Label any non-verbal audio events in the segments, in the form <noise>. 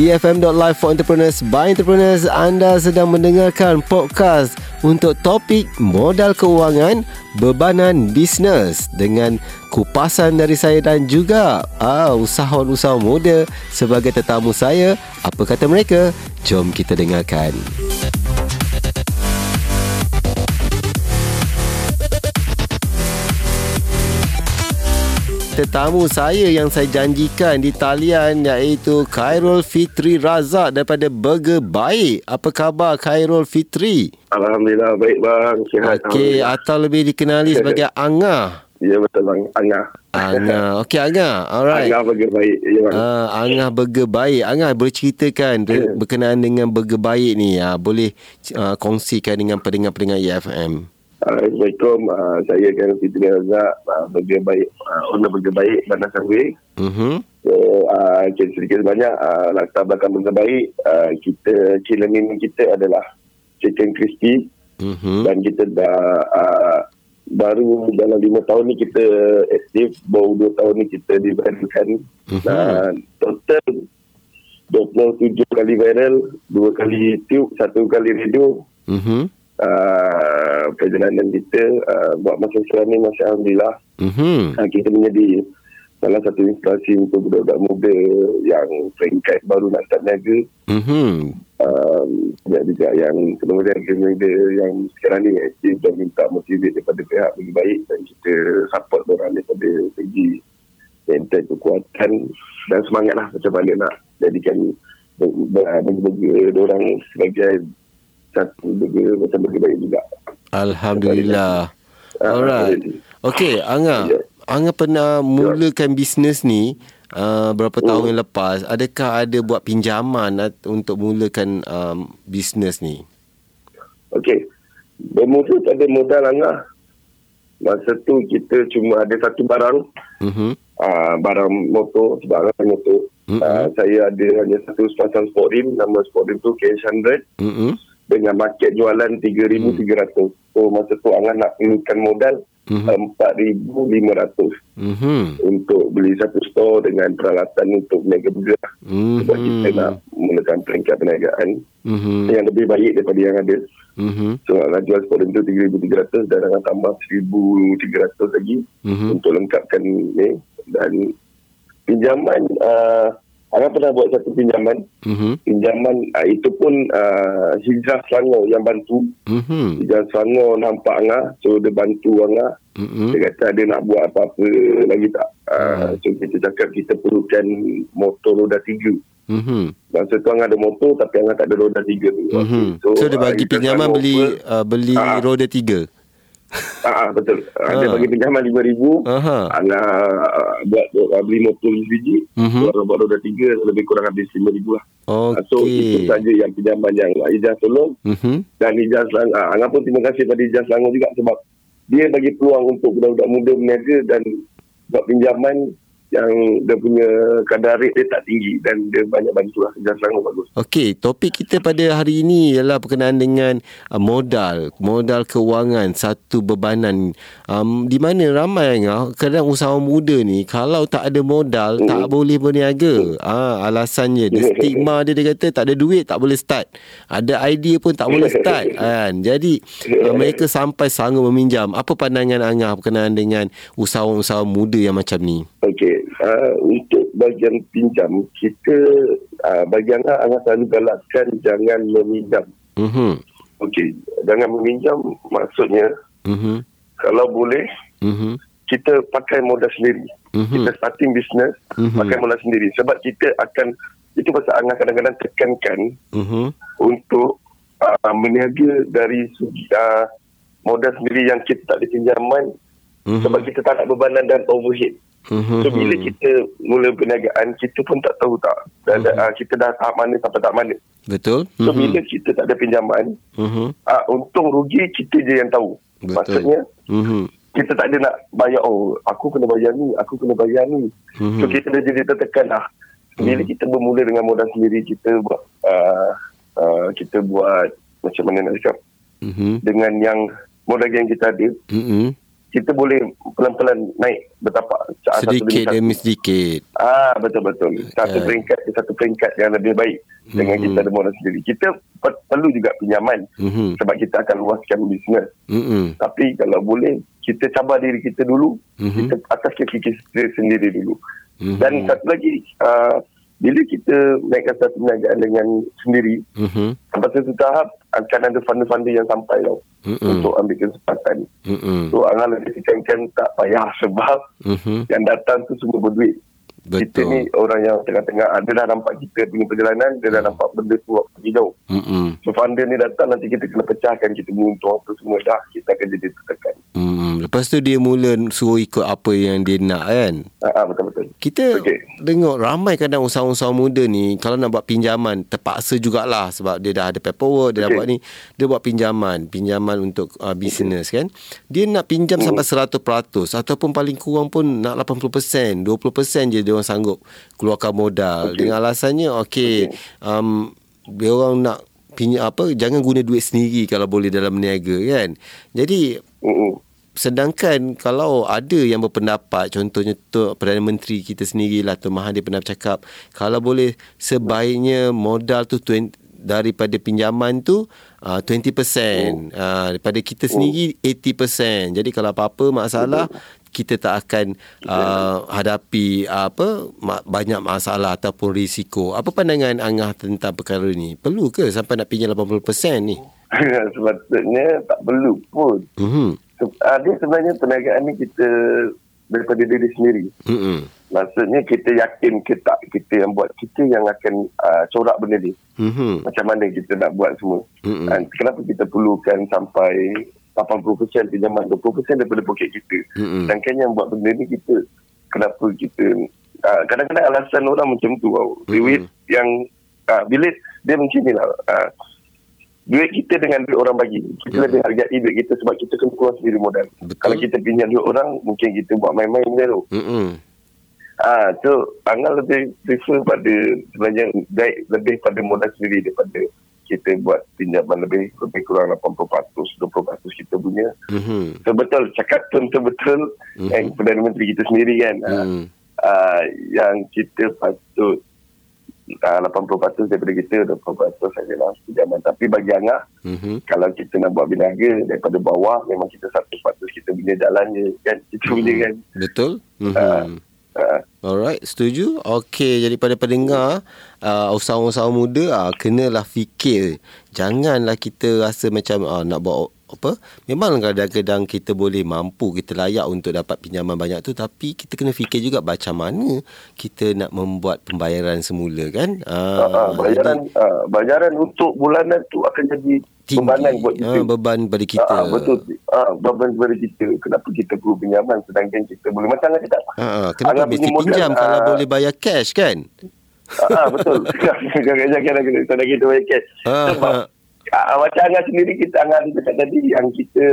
EFM.live for entrepreneurs by entrepreneurs. Anda sedang mendengarkan podcast untuk topik modal keuangan, bebanan bisnes dengan kupasan dari saya dan juga ah, usahawan-usahawan muda sebagai tetamu saya. Apa kata mereka? Jom kita dengarkan. Tetamu saya yang saya janjikan di talian iaitu Khairul Fitri Razak daripada Burger Baik. Apa khabar Khairul Fitri? Alhamdulillah baik bang. Sihat. Okey, atau lebih dikenali sebagai Angah. Ya betul bang. Angah. Angah. <laughs> Okey Angah. Alright. Angah Burger Baik. Ya bang. Uh, Angah Burger Baik. Angah boleh ceritakan yeah. berkenaan dengan Burger Baik ni. Uh, boleh uh, kongsikan dengan pendengar-pendengar EFM. Assalamualaikum. Uh, saya kan Fitri Razak. Uh, Burger Baik. Uh, owner Burger Baik. Bandar Sangwe. Uh-huh. So, uh, sedikit banyak uh, latar belakang Burger Baik. Uh, kita, cila minum kita adalah chicken crispy. Uh-huh. Dan kita dah uh, baru dalam lima tahun ni kita aktif. Baru dua tahun ni kita diviralkan. Mhm. Dan total 27 kali viral. Dua kali YouTube. Satu kali radio. Uh-huh. Uh, perjalanan kita uh, buat masa sekarang ni Masya Alhamdulillah. Uh-huh. uh, kita menjadi salah satu inspirasi untuk budak-budak muda yang peringkat baru nak start niaga um, banyak juga yang kemudian muda yang sekarang ni aktif dan minta motivate daripada pihak lebih baik dan kita support orang daripada segi mental kekuatan dan semangat lah. Macam mana nak jadikan bagi-bagi orang sebagai satu burger macam burger baik juga. Alhamdulillah. Ah, Alright. Okey, Angah. Ya. Angah pernah mulakan bisnes ni uh, berapa tahun yang lepas. Adakah ada buat pinjaman untuk mulakan um, bisnes ni? Okey. Bermula tak ada modal Angah. Masa tu kita cuma ada satu barang. Mhm. Uh, barang motor, barang motor. Mm-mm. Uh, saya ada hanya satu sepasang sport rim. Nama sport rim tu KH100. Mhm. Dengan market jualan 3,300. So masa tu Angah nak perlukan modal Mhm. 4,500 Mhm. untuk beli satu store dengan peralatan untuk berniaga burger. Sebab kita Mhm. nak mulakan peringkat perniagaan Mhm. yang lebih baik daripada yang ada. Mhm. So nak jual sport tu 3,300 dan akan tambah 1,300 lagi Mhm. untuk lengkapkan ni. Dan pinjaman, uh, Angah pernah buat satu pinjaman. Mhm. Pinjaman uh, itu pun uh, Hijrah Selangor yang bantu. Mhm. Hijrah Selangor nampak Angah. So dia bantu Angah. Mhm. Dia kata dia nak buat apa-apa lagi tak. Uh, so kita cakap kita perlukan motor roda tiga. Mhm. Masa tu Angah ada motor tapi Angah tak ada roda tiga tu. Mhm. So, dia ah, bagi pinjaman beli uh, beli Ah. roda tiga. Ah, betul. Ah, Dia bagi pinjaman RM5,000. Aha. Angah ah, buat uh, beli motor biji. Mhm. Buat roda tiga lebih kurang habis RM5,000 lah. Ah, So itu saja yang pinjaman yang Ijaz tolong. Mhm. Dan Ijaz Selangor. Ah, pun terima kasih pada Ijaz Selangor juga sebab dia bagi peluang untuk budak-budak muda berniaga dan buat pinjaman yang dia punya kadar rate dia tak tinggi dan dia banyak bantu lah. Ijaz Selangor bagus. Okey, topik kita pada hari ini ialah berkenaan dengan uh, modal, modal kewangan, satu bebanan. Um, di mana ramai ngah, kadang usahawan muda ni kalau tak ada modal Hmm. tak boleh berniaga. Ah, alasannya dia stigma dia dia kata tak ada duit tak boleh start. Ada idea pun tak boleh start kan. Jadi uh, mereka sampai sanggup meminjam. Apa pandangan Angah berkenaan dengan usahawan-usahawan muda yang macam ni? Okey, uh, untuk bahagian pinjam, kita uh, bagi Angah, Angah selalu galakkan jangan meminjam. Mhm. Okey, jangan meminjam maksudnya Mhm. kalau boleh Mhm. kita pakai modal sendiri. Mhm. Kita starting business Mhm. pakai modal sendiri sebab kita akan itu pasal Angah kadang-kadang tekankan Mhm. untuk uh, meniaga dari segi uh, modal sendiri yang kita tak ada pinjaman Mhm. sebab kita tak nak bebanan dan overhead. Mhm. So bila kita mula perniagaan kita pun tak tahu tak dah, uh, kita dah tahap mana sampai tahap mana. Betul? So Mhm. bila kita tak ada pinjaman Mhm. uh, untung rugi kita je yang tahu. Betul. Maksudnya Mhm. kita tak ada nak bayar oh aku kena bayar ni, aku kena bayar ni. Mhm. So kita dah jadi tertekan lah. Bila kita bermula dengan modal sendiri kita buat uh, uh, kita buat macam mana nak cakap Mhm. dengan yang modal yang kita ada Mhm. Kita boleh pelan-pelan naik bertapak Satu sedikit demi sedikit Ah betul betul. Satu Ya. peringkat ke satu peringkat yang lebih baik dengan Mhm. kita ada sendiri. Kita per- perlu juga pinjaman Mhm. sebab kita akan luaskan bisnes. Mm-mm. Tapi kalau boleh kita cabar diri kita dulu, Mhm. kita atas kaki kita sendiri dulu. Mhm. Dan satu lagi uh, bila kita naikkan satu perniagaan dengan sendiri, Mhm. sampai satu tahap akan ada funder-funder yang sampai tau Mm-mm. untuk ambil kesempatan. Mm-mm. So Angah lebih tekankan tak payah sebab Mhm. yang datang tu semua berduit. Kita ni betul orang yang tengah-tengah ah, Dia dah nampak kita punya perjalanan Dia dah nampak benda tu pergi jauh Mm-mm. So funder ni datang Nanti kita kena pecahkan Kita punya untung apa semua dah Kita akan jadi tertekan Mm, lepas tu dia mula suruh ikut apa yang dia nak kan. ah, ah, Betul-betul Kita Okey. tengok ramai kadang usahawan-usahawan muda ni kalau nak buat pinjaman terpaksa jugalah sebab dia dah ada paperwork, dia dah Okey. buat ni, dia buat pinjaman, pinjaman untuk uh, bisnes kan. Dia nak pinjam sampai 100% ataupun paling kurang pun nak 80%, 20% je dia orang sanggup keluarkan modal Okey. dengan alasannya okey um, dia orang nak pinjam apa jangan guna duit sendiri kalau boleh dalam berniaga kan. Jadi Mm-mm. Sedangkan kalau ada yang berpendapat contohnya tu Perdana Menteri kita sendirilah Tuan Mahathir pernah bercakap kalau boleh sebaiknya modal tu 20, daripada pinjaman tu uh, 20% uh, daripada kita sendiri 80%. Jadi kalau apa-apa masalah kita tak akan uh, hadapi uh, apa ma- banyak masalah ataupun risiko. Apa pandangan Angah tentang perkara ni? Perlu ke sampai nak pinjam 80% ni? <laughs> Sepatutnya tak perlu pun Mhm. Ah, Dia sebenarnya perniagaan ni kita Daripada diri sendiri Mhm. Maksudnya kita yakin ke tak Kita yang buat Kita yang akan uh, corak benda ni Mhm. Macam mana kita nak buat semua Mm-mm. Dan kenapa kita perlukan sampai 80% pinjaman 20% daripada poket kita Mm-mm. Sedangkan yang buat benda ni kita Kenapa kita uh, Kadang-kadang alasan orang macam tu tau Duit yang uh, Bila dia macam ni lah uh, Duit kita dengan duit orang bagi Kita Mm. lebih hargai duit kita Sebab kita kena keluar sendiri modal Betul. Kalau kita pinjam duit orang Mungkin kita buat main-main je tu Mhm. Ah, so Angah lebih prefer pada sebenarnya baik lebih pada modal sendiri daripada kita buat pinjaman lebih lebih kurang 80% 20% kita punya. Mhm. So betul cakap tu betul Mhm. mm-hmm. eh, Perdana Menteri kita sendiri kan. Mhm. ah, yang kita patut ah, 80% daripada kita 20% sajalah pinjaman. Tapi bagi Angah Mhm. kalau kita nak buat berniaga daripada bawah memang kita satu patut kita punya jalan je kan. Kita punya kan. Betul? Mhm. Ah. Ah, Alright, setuju? Okey, jadi pada pendengar, uh, usahawan-usahawan muda, uh, kenalah fikir. Janganlah kita rasa macam uh, nak buat apa memang kadang-kadang kita boleh mampu kita layak untuk dapat pinjaman banyak tu tapi kita kena fikir juga macam mana kita nak membuat pembayaran semula kan Ah, ah, bayaran ah, bayaran untuk bulanan tu akan jadi tinggi bebanan buat kita. Ah, beban pada kita Ah, betul. Ah, beban kepada kita. Kenapa kita perlu pinjaman sedangkan kita boleh macam mana tak? Ah, ah, kenapa mesti pinjam kalau ah, boleh bayar cash kan Ah, ah, betul. Jangan jangan jangan tak kita bayar cash. Ah, Sebab ah, macam Angah sendiri kita Angah cakap tadi yang kita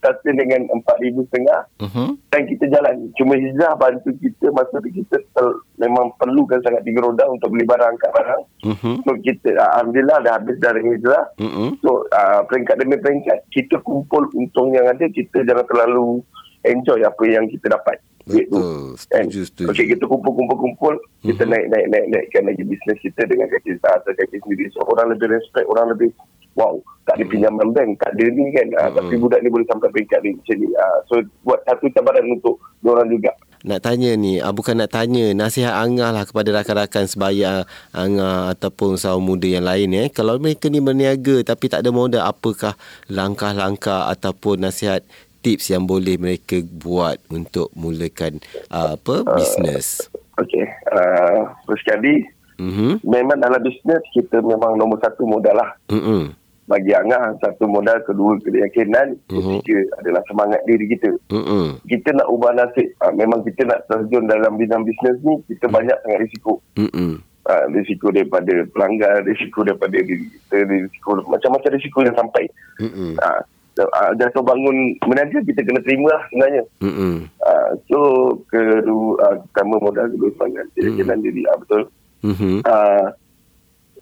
starting dengan 4,000 setengah uh-huh. dan kita jalan. Cuma Hizah bantu kita masa tu kita tel- memang perlukan sangat tiga roda untuk beli barang angkat barang. Uh-huh. So kita ah, Alhamdulillah dah habis dengan Hizah. Uh-huh. So uh, peringkat demi peringkat kita kumpul untung yang ada kita jangan terlalu enjoy apa yang kita dapat. Betul. Kan? Setuju, setuju. Okey kita kumpul kumpul kumpul kita Mhm. naik naik naik naikkan lagi bisnes kita dengan kaki atas kaki sendiri. So orang lebih respect, orang lebih wow, tak ada pinjaman bank, tak ada ni kan. Uh, Mhm. Tapi budak ni boleh sampai peringkat ni macam ni. Uh, so buat satu cabaran untuk orang juga. Nak tanya ni, ah, bukan nak tanya, nasihat Angah lah kepada rakan-rakan sebaya Angah ataupun usahawan muda yang lain eh. Kalau mereka ni berniaga tapi tak ada modal, apakah langkah-langkah ataupun nasihat tips yang boleh mereka buat untuk mulakan uh, apa bisnes? Okey. Uh, first sekali Mhm. memang dalam bisnes kita memang nombor satu modal lah. Mhm. bagi Angah satu modal kedua keyakinan Mhm. ketiga adalah semangat diri kita Mhm. kita nak ubah nasib ha, memang kita nak terjun dalam bidang bisnes ni kita banyak sangat risiko Mhm. ha, risiko daripada pelanggan risiko daripada diri kita risiko macam-macam risiko yang sampai Mhm. ha, ha, jatuh bangun meniaga kita kena terima lah sebenarnya Mhm. ha, so kedua ha, pertama modal kedua semangat keyakinan diri ha, betul Mhm. uh,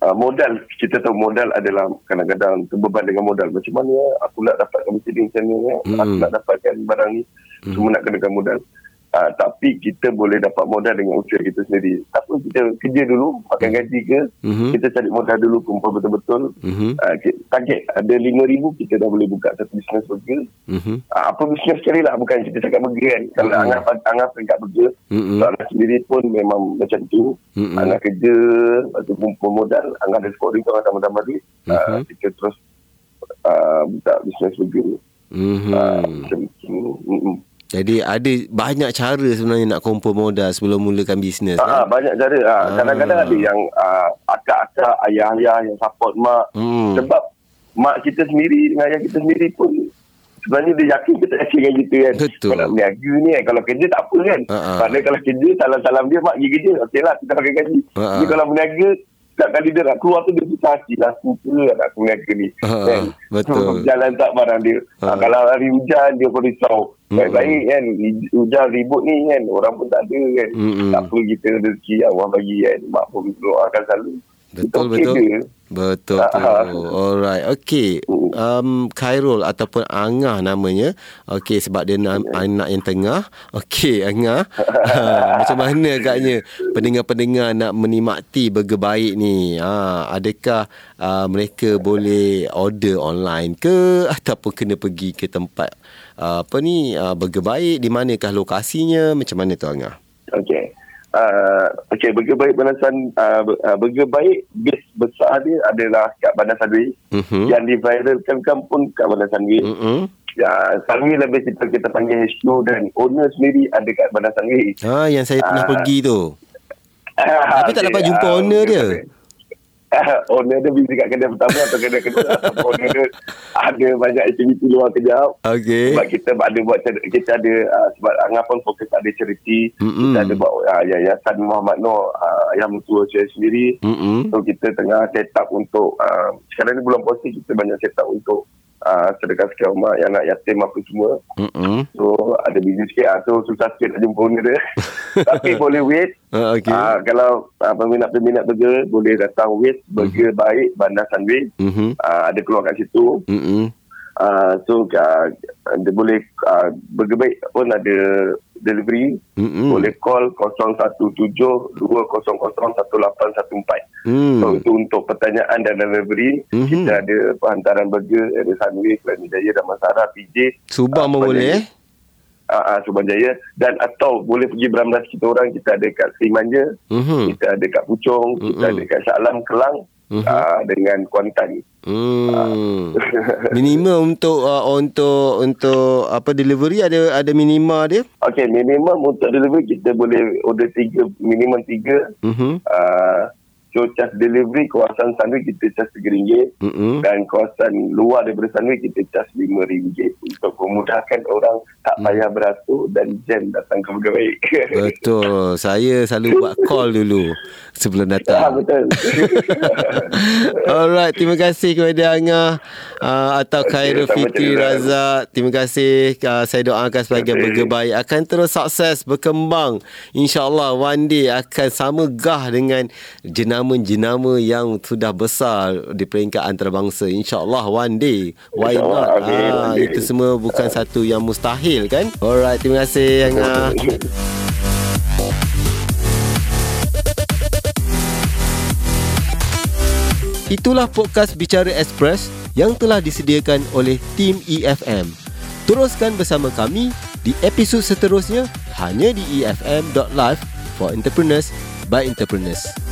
uh, modal kita tahu modal adalah kadang-kadang terbeban dengan modal macam mana aku nak dapatkan mesin macam ni ya? Mm-mm. aku nak dapatkan barang ni Mm. semua nak kenakan modal uh, tapi kita boleh dapat modal dengan usaha kita sendiri tak apa kita kerja dulu makan gaji ke Mhm. kita cari modal dulu kumpul betul-betul Mhm. uh, target ada RM5,000 kita dah boleh buka satu bisnes burger Mhm. uh, apa bisnes sekali lah bukan kita cakap burger kan kalau Mm. Angah Angah peringkat burger Mm-mm. so, Angah sendiri pun memang macam tu Mm-mm. Angah kerja Lepas tu kumpul modal Angah ada scoring tu Angah tambah-tambah duit uh, Mhm. kita terus uh, buka bisnes burger Mhm. uh, macam tu Mm-mm. Jadi ada banyak cara sebenarnya nak kumpul modal sebelum mulakan bisnes. Ah, ah, kan? banyak cara. Ah, Ah. Kadang-kadang ada yang ah, akak-akak, ayah-ayah yang support mak. Hmm. Sebab mak kita sendiri dengan ayah kita sendiri pun sebenarnya dia yakin kita yakin dengan kita kan. Betul. Kalau berniaga ni kan, kalau kerja tak apa kan. Ah, ah. Padahal kalau kerja, salam-salam dia, mak pergi kerja. Okey lah, kita pakai gaji. Ah. Jadi kalau berniaga, kali dia nak keluar tu dia susah hati lah. Aku ke nak aku berniaga ni. Ah, kan? betul. Jalan tak barang dia. Ah. Ah, kalau hari hujan, dia pun risau. Mm-mm. Baik-baik kan, hujan ribut ni kan, orang pun tak ada kan. Mm-mm. Tak apa kita rezeki Allah bagi kan. Mak pun doakan selalu. Betul okey betul. je. Betul Ah, tu. ah. Alright. Okey. Hmm. Um Khairul ataupun Angah namanya. Okey sebab dia na- anak yang tengah. Okey Angah. Ha, <laughs> macam mana agaknya pendengar-pendengar nak menikmati burger baik ni? Ha, adakah uh, mereka boleh order online ke ataupun kena pergi ke tempat uh, apa ni uh, burger baik di manakah lokasinya? Macam mana tu Angah? Okey. Uh, Okey, burger baik Banasan uh, uh, burger baik base besar dia adalah kat Bandar Sunway. Mhm. Yang diviralkan kan pun kat Bandar Sunway. Mhm. Ya, Sunway lebih kita kita panggil HQ dan owner sendiri ada kat Bandar Sunway. Ha yang saya pernah Ah. pergi tu. <laughs> Tapi tak dapat jumpa ah, owner burger dia. baik. <laughs> Owner dia busy kat kedai pertama atau kedai kedua. owner dia ada banyak aktiviti luar kejap. Okey. Sebab kita ada buat kita ada uh, sebab Angah pun fokus ada charity. Mm-mm. Kita ada buat uh, Yayasan Muhammad Noor uh, yang mentua saya sendiri. Mm-mm. So kita tengah set up untuk uh, sekarang ni bulan puasa kita banyak set up untuk uh, sedekah sekian rumah yang anak yatim apa semua. Mm-mm. So ada busy sikit uh, so susah sikit nak jumpa owner dia. <laughs> Tapi boleh wait. Ah, okey. Uh, kalau uh, peminat-peminat burger boleh datang wait burger baik Bandar Sunway. Mhm. Uh, ada keluar kat situ. Mm-mm. Uh, so uh, dia boleh uh, burger baik pun ada delivery. Mm-mm. Boleh call 017-200-1814. Hmm. So itu untuk pertanyaan dan delivery Mhm. kita ada penghantaran burger ada Sunway, Kelani Jaya, Damansara, PJ. Subang Subang boleh Jaya. eh? Ah, ah, Subang Jaya dan atau boleh pergi beramdas kita orang kita ada kat Serimanja, Mhm. kita ada kat Puchong, kita Mhm. ada kat Shah Alam Kelang Mhm. ah, dengan Kuantan. Hmm. <laughs> minimum untuk uh, untuk untuk apa delivery ada ada minima dia? Okey, minimum untuk delivery kita boleh order tiga, minimum tiga. Mhm. Uh, so, charge delivery kawasan Sunway kita charge RM3 Mhm. dan kawasan luar daripada Sunway kita charge RM5 untuk memudahkan orang tak Hmm. payah beratur dan jam datang ke baik. Betul. Saya selalu buat call dulu sebelum Ah, datang. betul. <laughs> Alright, terima kasih kepada Angah uh, atau Khairul sama Fitri. Razak. Terima kasih. Uh, saya doakan sebagai baik akan terus sukses berkembang. InsyaAllah one day akan sama gah dengan jenama-jenama yang sudah besar di peringkat antarabangsa. InsyaAllah one day. Why InsyaAllah. not? Amin. Ah, Amin. itu semua bukan satu yang mustahil kan? Alright, terima kasih Angah. Itulah podcast Bicara Express yang telah disediakan oleh tim EFM. Teruskan bersama kami di episod seterusnya hanya di efm.live for entrepreneurs by entrepreneurs.